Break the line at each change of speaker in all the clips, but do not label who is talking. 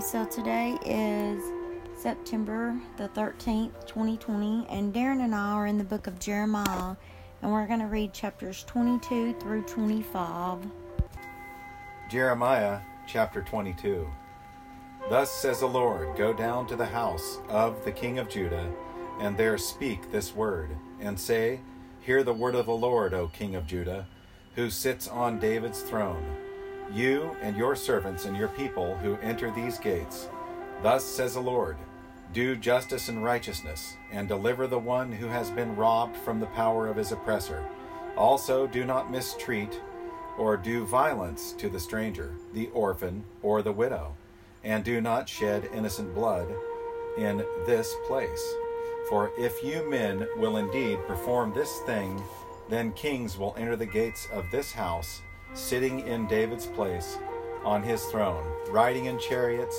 So today is September the 13th, 2020, and Darren and I are in the book of Jeremiah, and we're going to read chapters 22 through 25.
Jeremiah chapter 22. Thus says the Lord Go down to the house of the king of Judah, and there speak this word, and say, Hear the word of the Lord, O king of Judah, who sits on David's throne you and your servants and your people who enter these gates. Thus says the Lord Do justice and righteousness, and deliver the one who has been robbed from the power of his oppressor. Also, do not mistreat or do violence to the stranger, the orphan, or the widow, and do not shed innocent blood in this place. For if you men will indeed perform this thing, then kings will enter the gates of this house sitting in David's place on his throne, riding in chariots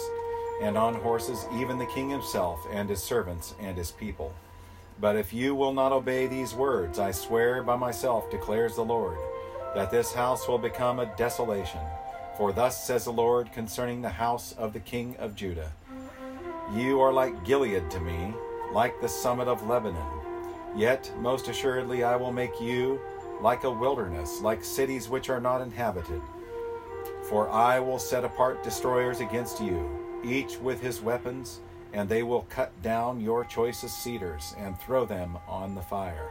and on horses, even the king himself and his servants and his people. But if you will not obey these words, I swear by myself, declares the Lord, that this house will become a desolation. For thus says the Lord concerning the house of the king of Judah You are like Gilead to me, like the summit of Lebanon. Yet, most assuredly, I will make you like a wilderness, like cities which are not inhabited. For I will set apart destroyers against you, each with his weapons, and they will cut down your choicest cedars and throw them on the fire.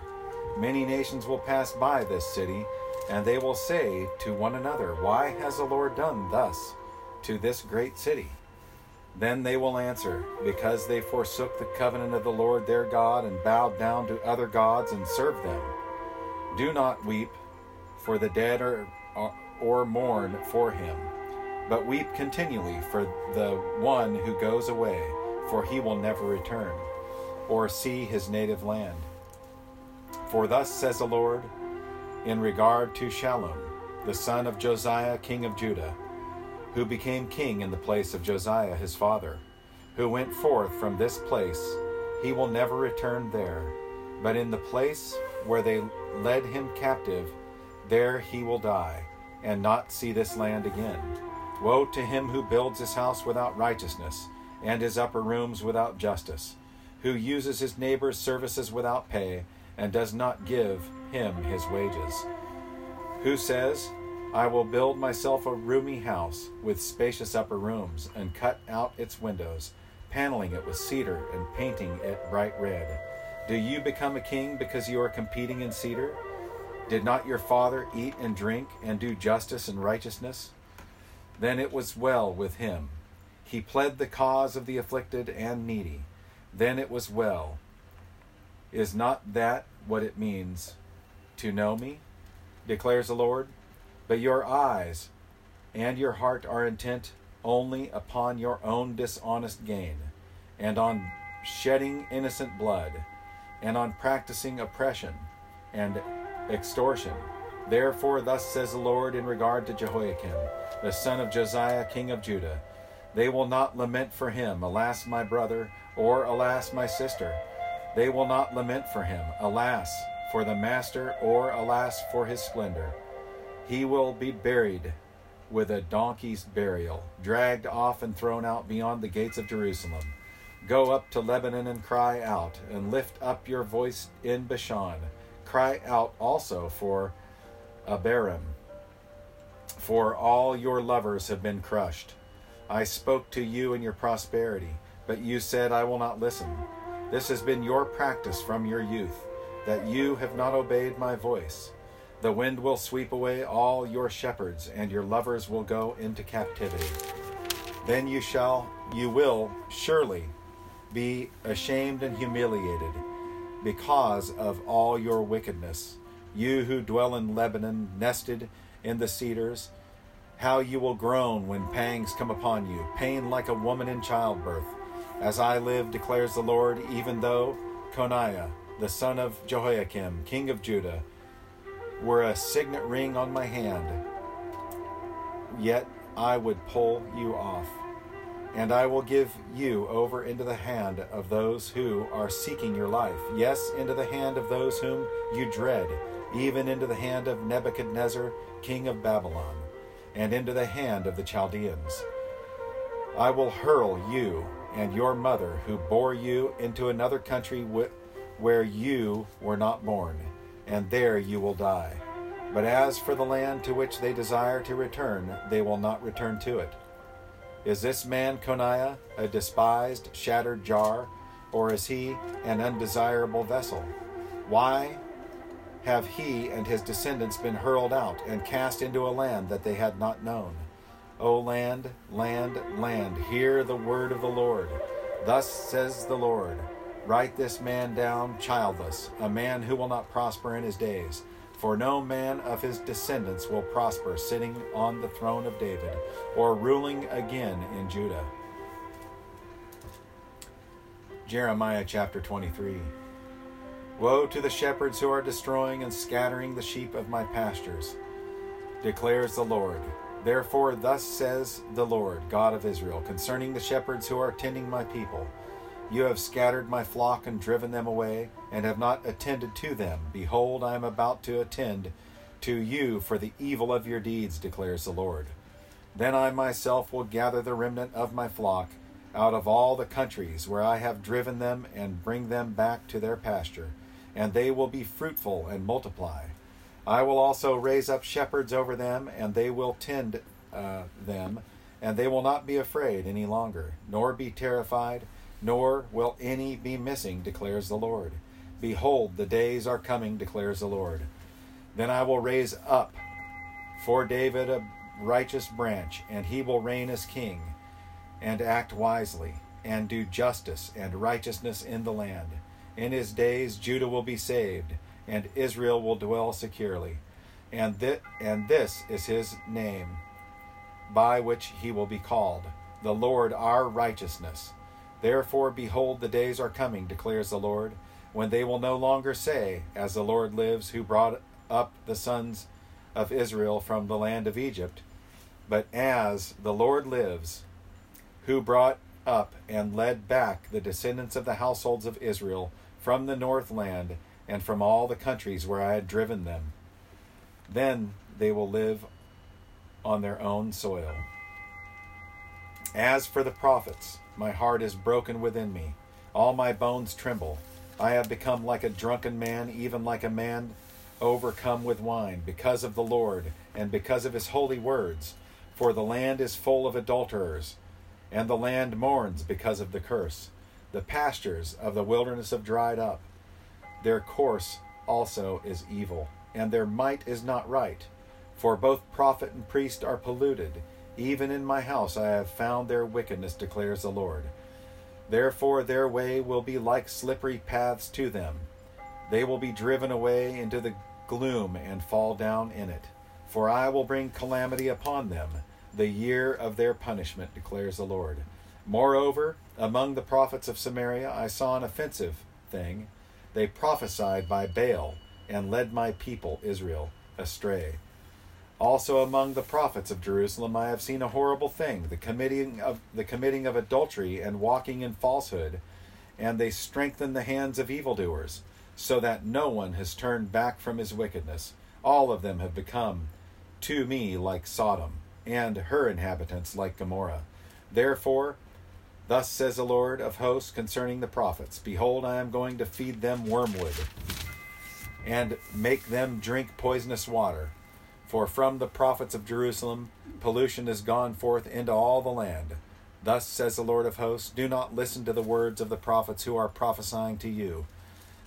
Many nations will pass by this city, and they will say to one another, Why has the Lord done thus to this great city? Then they will answer, Because they forsook the covenant of the Lord their God and bowed down to other gods and served them. Do not weep for the dead or, or mourn for him, but weep continually for the one who goes away, for he will never return, or see his native land. For thus says the Lord, in regard to Shallum, the son of Josiah, king of Judah, who became king in the place of Josiah his father, who went forth from this place, he will never return there, but in the place where they led him captive, there he will die, and not see this land again. Woe to him who builds his house without righteousness, and his upper rooms without justice, who uses his neighbor's services without pay, and does not give him his wages. Who says, I will build myself a roomy house with spacious upper rooms, and cut out its windows, paneling it with cedar and painting it bright red. Do you become a king because you are competing in cedar? Did not your father eat and drink and do justice and righteousness? Then it was well with him. He pled the cause of the afflicted and needy. Then it was well. Is not that what it means to know me? declares the Lord. But your eyes and your heart are intent only upon your own dishonest gain and on shedding innocent blood and on practicing oppression and extortion. Therefore, thus says the Lord in regard to Jehoiakim, the son of Josiah, king of Judah They will not lament for him, alas, my brother, or alas, my sister. They will not lament for him, alas, for the master, or alas, for his splendor. He will be buried with a donkey's burial, dragged off and thrown out beyond the gates of Jerusalem. Go up to Lebanon and cry out, and lift up your voice in Bashan. Cry out also for Abarim, for all your lovers have been crushed. I spoke to you in your prosperity, but you said, I will not listen. This has been your practice from your youth, that you have not obeyed my voice. The wind will sweep away all your shepherds, and your lovers will go into captivity. Then you shall, you will surely be ashamed and humiliated because of all your wickedness. You who dwell in Lebanon, nested in the cedars, how you will groan when pangs come upon you, pain like a woman in childbirth. As I live, declares the Lord, even though Coniah, the son of Jehoiakim, king of Judah, were a signet ring on my hand, yet I would pull you off and I will give you over into the hand of those who are seeking your life, yes, into the hand of those whom you dread, even into the hand of Nebuchadnezzar, king of Babylon, and into the hand of the Chaldeans. I will hurl you and your mother, who bore you, into another country wh- where you were not born, and there you will die. But as for the land to which they desire to return, they will not return to it. Is this man Coniah a despised, shattered jar, or is he an undesirable vessel? Why have he and his descendants been hurled out and cast into a land that they had not known? O land, land, land, hear the word of the Lord. Thus says the Lord Write this man down childless, a man who will not prosper in his days. For no man of his descendants will prosper sitting on the throne of David or ruling again in Judah. Jeremiah chapter 23. Woe to the shepherds who are destroying and scattering the sheep of my pastures, declares the Lord. Therefore, thus says the Lord, God of Israel, concerning the shepherds who are tending my people You have scattered my flock and driven them away, and have not attended to them. Behold, I am about to attend to you for the evil of your deeds, declares the Lord. Then I myself will gather the remnant of my flock out of all the countries where I have driven them and bring them back to their pasture, and they will be fruitful and multiply. I will also raise up shepherds over them, and they will tend uh, them, and they will not be afraid any longer, nor be terrified, nor will any be missing, declares the Lord. Behold, the days are coming, declares the Lord. Then I will raise up for David a righteous branch, and he will reign as king, and act wisely, and do justice and righteousness in the land. In his days Judah will be saved, and Israel will dwell securely. And, th- and this is his name, by which he will be called, the Lord our righteousness. Therefore, behold, the days are coming, declares the Lord, when they will no longer say, As the Lord lives, who brought up the sons of Israel from the land of Egypt, but as the Lord lives, who brought up and led back the descendants of the households of Israel from the north land and from all the countries where I had driven them. Then they will live on their own soil. As for the prophets, my heart is broken within me. All my bones tremble. I have become like a drunken man, even like a man overcome with wine, because of the Lord and because of his holy words. For the land is full of adulterers, and the land mourns because of the curse. The pastures of the wilderness have dried up. Their course also is evil, and their might is not right. For both prophet and priest are polluted. Even in my house I have found their wickedness, declares the Lord. Therefore their way will be like slippery paths to them. They will be driven away into the gloom and fall down in it. For I will bring calamity upon them, the year of their punishment, declares the Lord. Moreover, among the prophets of Samaria I saw an offensive thing. They prophesied by Baal and led my people Israel astray. Also among the prophets of Jerusalem I have seen a horrible thing, the committing of the committing of adultery and walking in falsehood, and they strengthen the hands of evildoers, so that no one has turned back from his wickedness. All of them have become to me like Sodom, and her inhabitants like Gomorrah. Therefore, thus says the Lord of hosts concerning the prophets Behold, I am going to feed them wormwood, and make them drink poisonous water. For from the prophets of Jerusalem pollution is gone forth into all the land. Thus says the Lord of hosts Do not listen to the words of the prophets who are prophesying to you.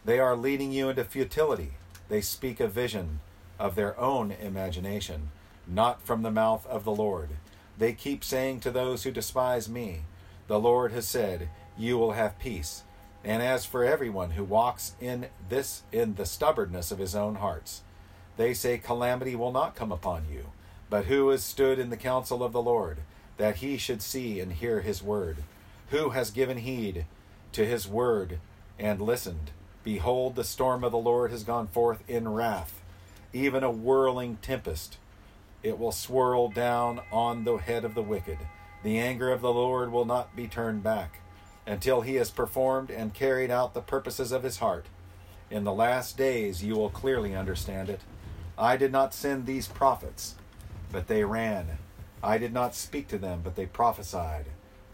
They are leading you into futility. They speak a vision of their own imagination, not from the mouth of the Lord. They keep saying to those who despise me, The Lord has said, You will have peace. And as for everyone who walks in this in the stubbornness of his own hearts, they say calamity will not come upon you. But who has stood in the counsel of the Lord, that he should see and hear his word? Who has given heed to his word and listened? Behold, the storm of the Lord has gone forth in wrath, even a whirling tempest. It will swirl down on the head of the wicked. The anger of the Lord will not be turned back until he has performed and carried out the purposes of his heart. In the last days you will clearly understand it. I did not send these prophets, but they ran. I did not speak to them, but they prophesied.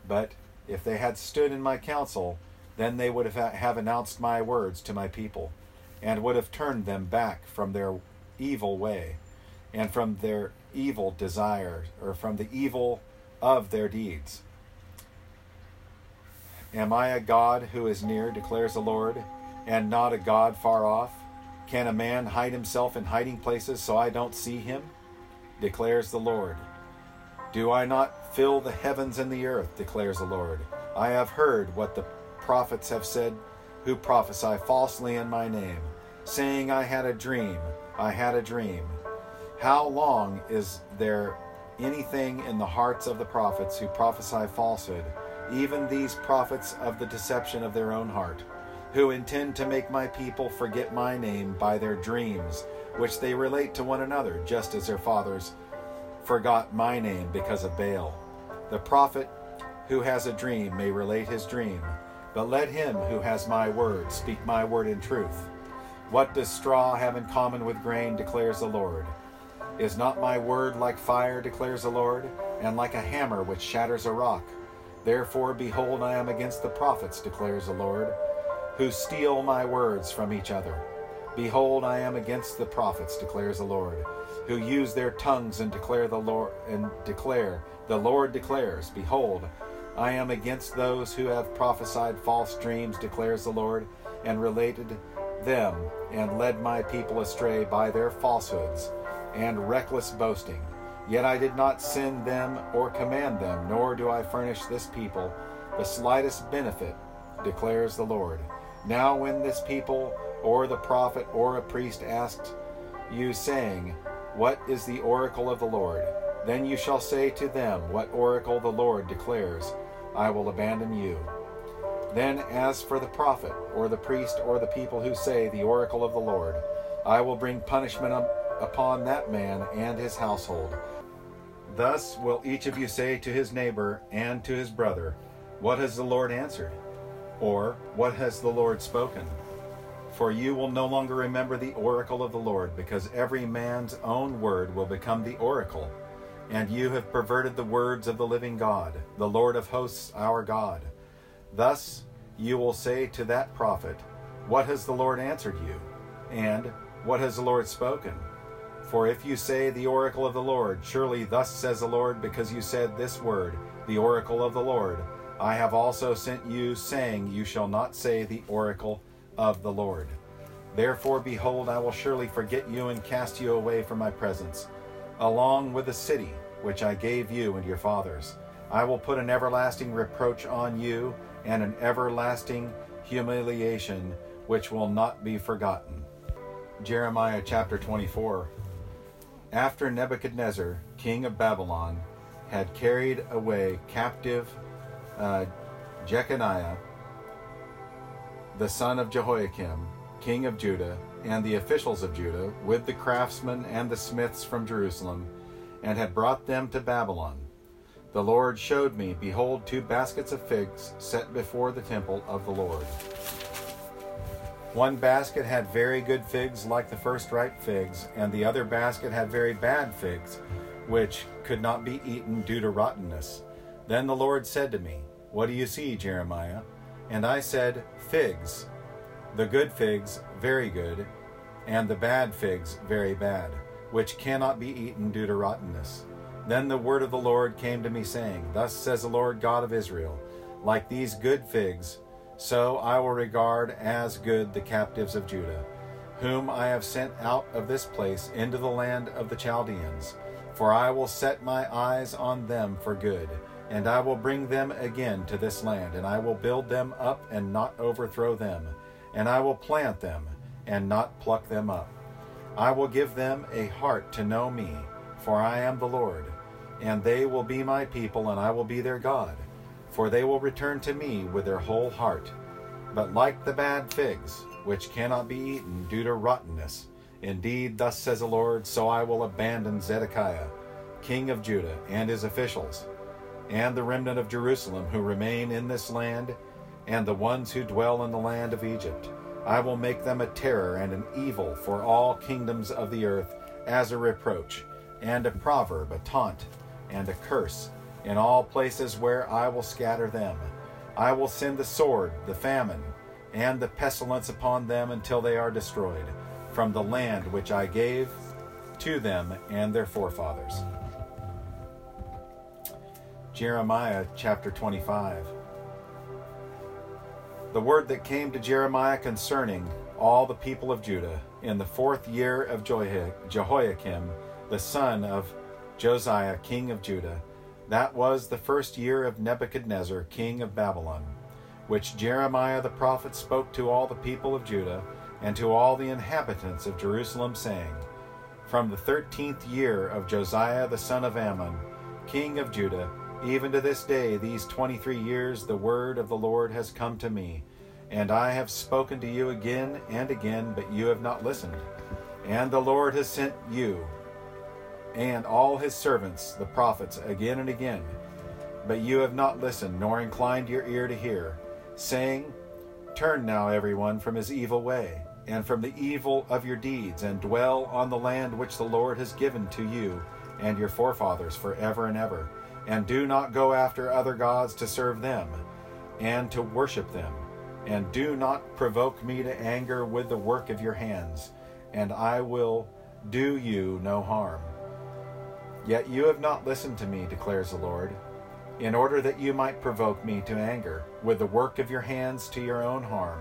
But if they had stood in my counsel, then they would have, have announced my words to my people, and would have turned them back from their evil way, and from their evil desire, or from the evil of their deeds. Am I a God who is near, declares the Lord, and not a God far off? Can a man hide himself in hiding places so I don't see him? declares the Lord. Do I not fill the heavens and the earth, declares the Lord? I have heard what the prophets have said who prophesy falsely in my name, saying, I had a dream, I had a dream. How long is there anything in the hearts of the prophets who prophesy falsehood, even these prophets of the deception of their own heart, who intend to make my people forget my name by their dreams, which they relate to one another, just as their fathers forgot my name because of Baal. The prophet who has a dream may relate his dream, but let him who has my word speak my word in truth. What does straw have in common with grain, declares the Lord? Is not my word like fire, declares the Lord, and like a hammer which shatters a rock? Therefore, behold, I am against the prophets, declares the Lord, who steal my words from each other. Behold, I am against the prophets, declares the Lord who use their tongues and declare the Lord and declare, the Lord declares, Behold, I am against those who have prophesied false dreams, declares the Lord, and related them, and led my people astray by their falsehoods and reckless boasting. Yet I did not send them or command them, nor do I furnish this people the slightest benefit, declares the Lord. Now, when this people, or the prophet, or a priest asks you, saying, what is the oracle of the Lord? Then you shall say to them, What oracle the Lord declares, I will abandon you. Then, as for the prophet, or the priest, or the people who say, The oracle of the Lord, I will bring punishment upon that man and his household. Thus will each of you say to his neighbor and to his brother, What has the Lord answered? Or, What has the Lord spoken? For you will no longer remember the oracle of the Lord, because every man's own word will become the oracle. And you have perverted the words of the living God, the Lord of hosts, our God. Thus you will say to that prophet, What has the Lord answered you? And what has the Lord spoken? For if you say the oracle of the Lord, surely thus says the Lord, because you said this word, the oracle of the Lord, I have also sent you, saying, You shall not say the oracle of the Lord. Therefore, behold, I will surely forget you and cast you away from my presence, along with the city which I gave you and your fathers. I will put an everlasting reproach on you and an everlasting humiliation which will not be forgotten. Jeremiah chapter 24. After Nebuchadnezzar, king of Babylon, had carried away captive uh, Jeconiah, the son of Jehoiakim, king of Judah, and the officials of Judah, with the craftsmen and the smiths from Jerusalem, and had brought them to Babylon. The Lord showed me, behold, two baskets of figs set before the temple of the Lord. One basket had very good figs, like the first ripe figs, and the other basket had very bad figs, which could not be eaten due to rottenness. Then the Lord said to me, What do you see, Jeremiah? And I said, Figs. The good figs, very good, and the bad figs, very bad, which cannot be eaten due to rottenness. Then the word of the Lord came to me, saying, Thus says the Lord God of Israel, Like these good figs, so I will regard as good the captives of Judah, whom I have sent out of this place into the land of the Chaldeans. For I will set my eyes on them for good and I will bring them again to this land, and I will build them up and not overthrow them, and I will plant them and not pluck them up. I will give them a heart to know me, for I am the Lord, and they will be my people, and I will be their God, for they will return to me with their whole heart. But like the bad figs, which cannot be eaten due to rottenness, indeed, thus says the Lord, so I will abandon Zedekiah, king of Judah, and his officials and the remnant of Jerusalem who remain in this land, and the ones who dwell in the land of Egypt. I will make them a terror and an evil for all kingdoms of the earth, as a reproach, and a proverb, a taunt, and a curse, in all places where I will scatter them. I will send the sword, the famine, and the pestilence upon them until they are destroyed from the land which I gave to them and their forefathers. Jeremiah chapter 25. The word that came to Jeremiah concerning all the people of Judah in the fourth year of Jehoiakim, the son of Josiah, king of Judah. That was the first year of Nebuchadnezzar, king of Babylon, which Jeremiah the prophet spoke to all the people of Judah and to all the inhabitants of Jerusalem, saying, From the thirteenth year of Josiah the son of Amon, king of Judah, even to this day, these twenty three years, the word of the Lord has come to me. And I have spoken to you again and again, but you have not listened. And the Lord has sent you and all his servants, the prophets, again and again. But you have not listened, nor inclined your ear to hear, saying, Turn now, everyone, from his evil way, and from the evil of your deeds, and dwell on the land which the Lord has given to you and your forefathers forever and ever. And do not go after other gods to serve them, and to worship them. And do not provoke me to anger with the work of your hands, and I will do you no harm. Yet you have not listened to me, declares the Lord, in order that you might provoke me to anger with the work of your hands to your own harm.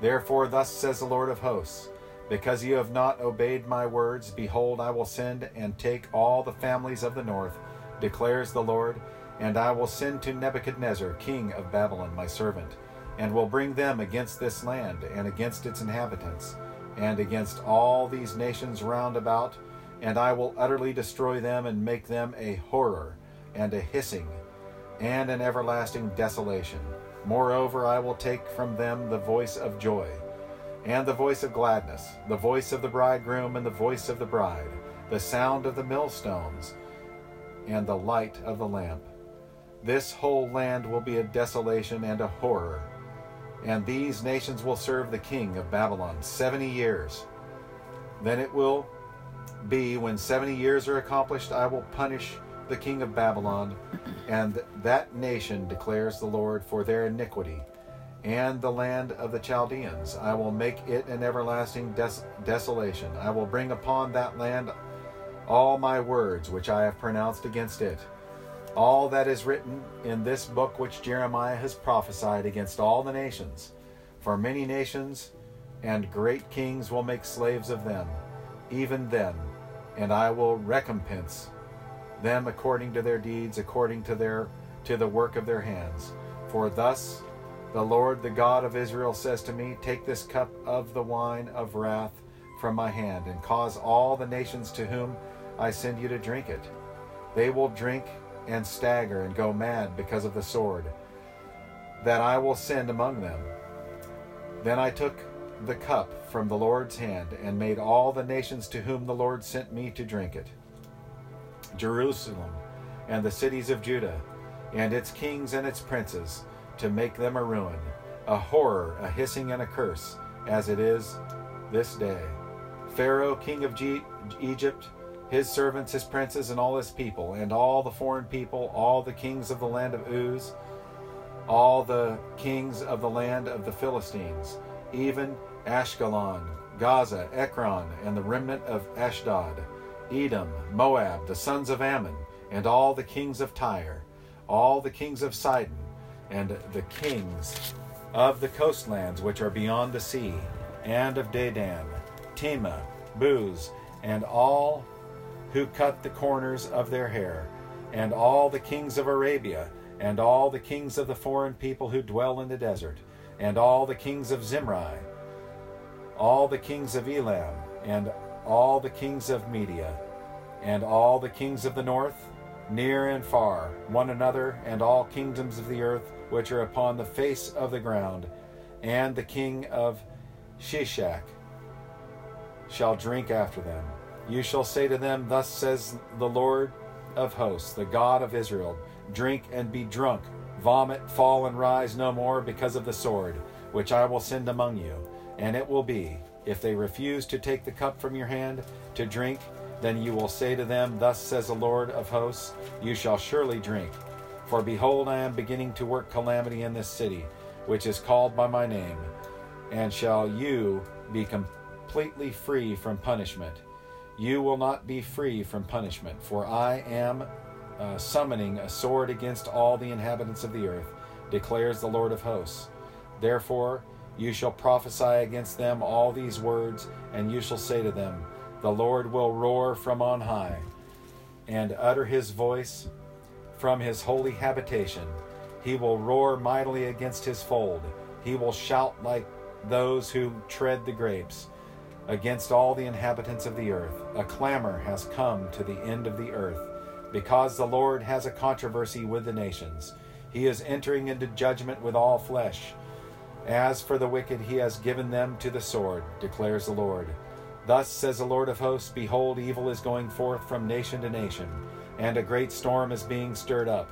Therefore, thus says the Lord of hosts, because you have not obeyed my words, behold, I will send and take all the families of the north, declares the Lord, and I will send to Nebuchadnezzar, king of Babylon, my servant, and will bring them against this land and against its inhabitants, and against all these nations round about and I will utterly destroy them and make them a horror and a hissing and an everlasting desolation. Moreover, I will take from them the voice of joy and the voice of gladness, the voice of the bridegroom and the voice of the bride, the sound of the millstones and the light of the lamp. This whole land will be a desolation and a horror, and these nations will serve the king of Babylon seventy years. Then it will be when 70 years are accomplished, I will punish the king of Babylon and that nation, declares the Lord, for their iniquity, and the land of the Chaldeans. I will make it an everlasting des- desolation. I will bring upon that land all my words which I have pronounced against it. All that is written in this book which Jeremiah has prophesied against all the nations. For many nations and great kings will make slaves of them. Even them, and I will recompense them according to their deeds, according to their to the work of their hands. For thus the Lord, the God of Israel, says to me, Take this cup of the wine of wrath from my hand, and cause all the nations to whom I send you to drink it. They will drink and stagger and go mad because of the sword that I will send among them. Then I took the cup from the Lord's hand, and made all the nations to whom the Lord sent me to drink it. Jerusalem and the cities of Judah, and its kings and its princes, to make them a ruin, a horror, a hissing, and a curse, as it is this day. Pharaoh, king of G- Egypt, his servants, his princes, and all his people, and all the foreign people, all the kings of the land of Uz, all the kings of the land of the Philistines, even Ashkelon, Gaza, Ekron, and the remnant of Ashdod, Edom, Moab, the sons of Ammon, and all the kings of Tyre, all the kings of Sidon, and the kings of the coastlands which are beyond the sea, and of Dedan, Tema, Buz, and all who cut the corners of their hair, and all the kings of Arabia, and all the kings of the foreign people who dwell in the desert, and all the kings of Zimri, all the kings of Elam, and all the kings of Media, and all the kings of the north, near and far, one another, and all kingdoms of the earth which are upon the face of the ground, and the king of Sheshach shall drink after them. You shall say to them, Thus says the Lord of hosts, the God of Israel Drink and be drunk, vomit, fall, and rise no more because of the sword, which I will send among you. And it will be, if they refuse to take the cup from your hand to drink, Then you will say to them, Thus says the Lord of hosts, You shall surely drink. For behold, I am beginning to work calamity in this city, which is called by my name, and shall you be completely free from punishment. You will not be free from punishment, for I am uh, summoning a sword against all the inhabitants of the earth, declares the Lord of hosts. Therefore, you shall prophesy against them all these words, and you shall say to them, The Lord will roar from on high, and utter his voice from his holy habitation. He will roar mightily against his fold. He will shout like those who tread the grapes against all the inhabitants of the earth. A clamor has come to the end of the earth, because the Lord has a controversy with the nations. He is entering into judgment with all flesh. As for the wicked, he has given them to the sword, declares the Lord. Thus says the Lord of hosts Behold, evil is going forth from nation to nation, and a great storm is being stirred up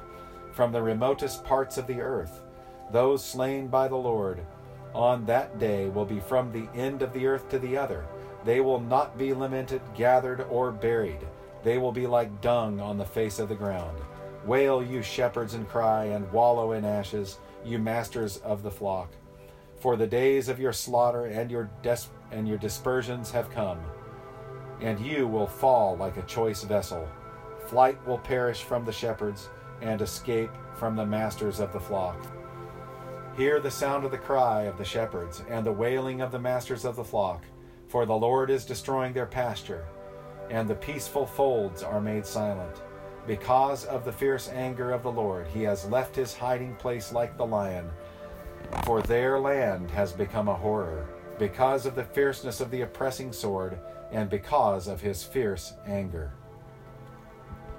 from the remotest parts of the earth. Those slain by the Lord on that day will be from the end of the earth to the other. They will not be lamented, gathered, or buried. They will be like dung on the face of the ground. Wail, you shepherds, and cry, and wallow in ashes, you masters of the flock. For the days of your slaughter and your des- and your dispersions have come, and you will fall like a choice vessel. Flight will perish from the shepherds, and escape from the masters of the flock. Hear the sound of the cry of the shepherds, and the wailing of the masters of the flock, for the Lord is destroying their pasture, and the peaceful folds are made silent. Because of the fierce anger of the Lord, he has left his hiding place like the lion, for their land has become a horror, because of the fierceness of the oppressing sword, and because of his fierce anger.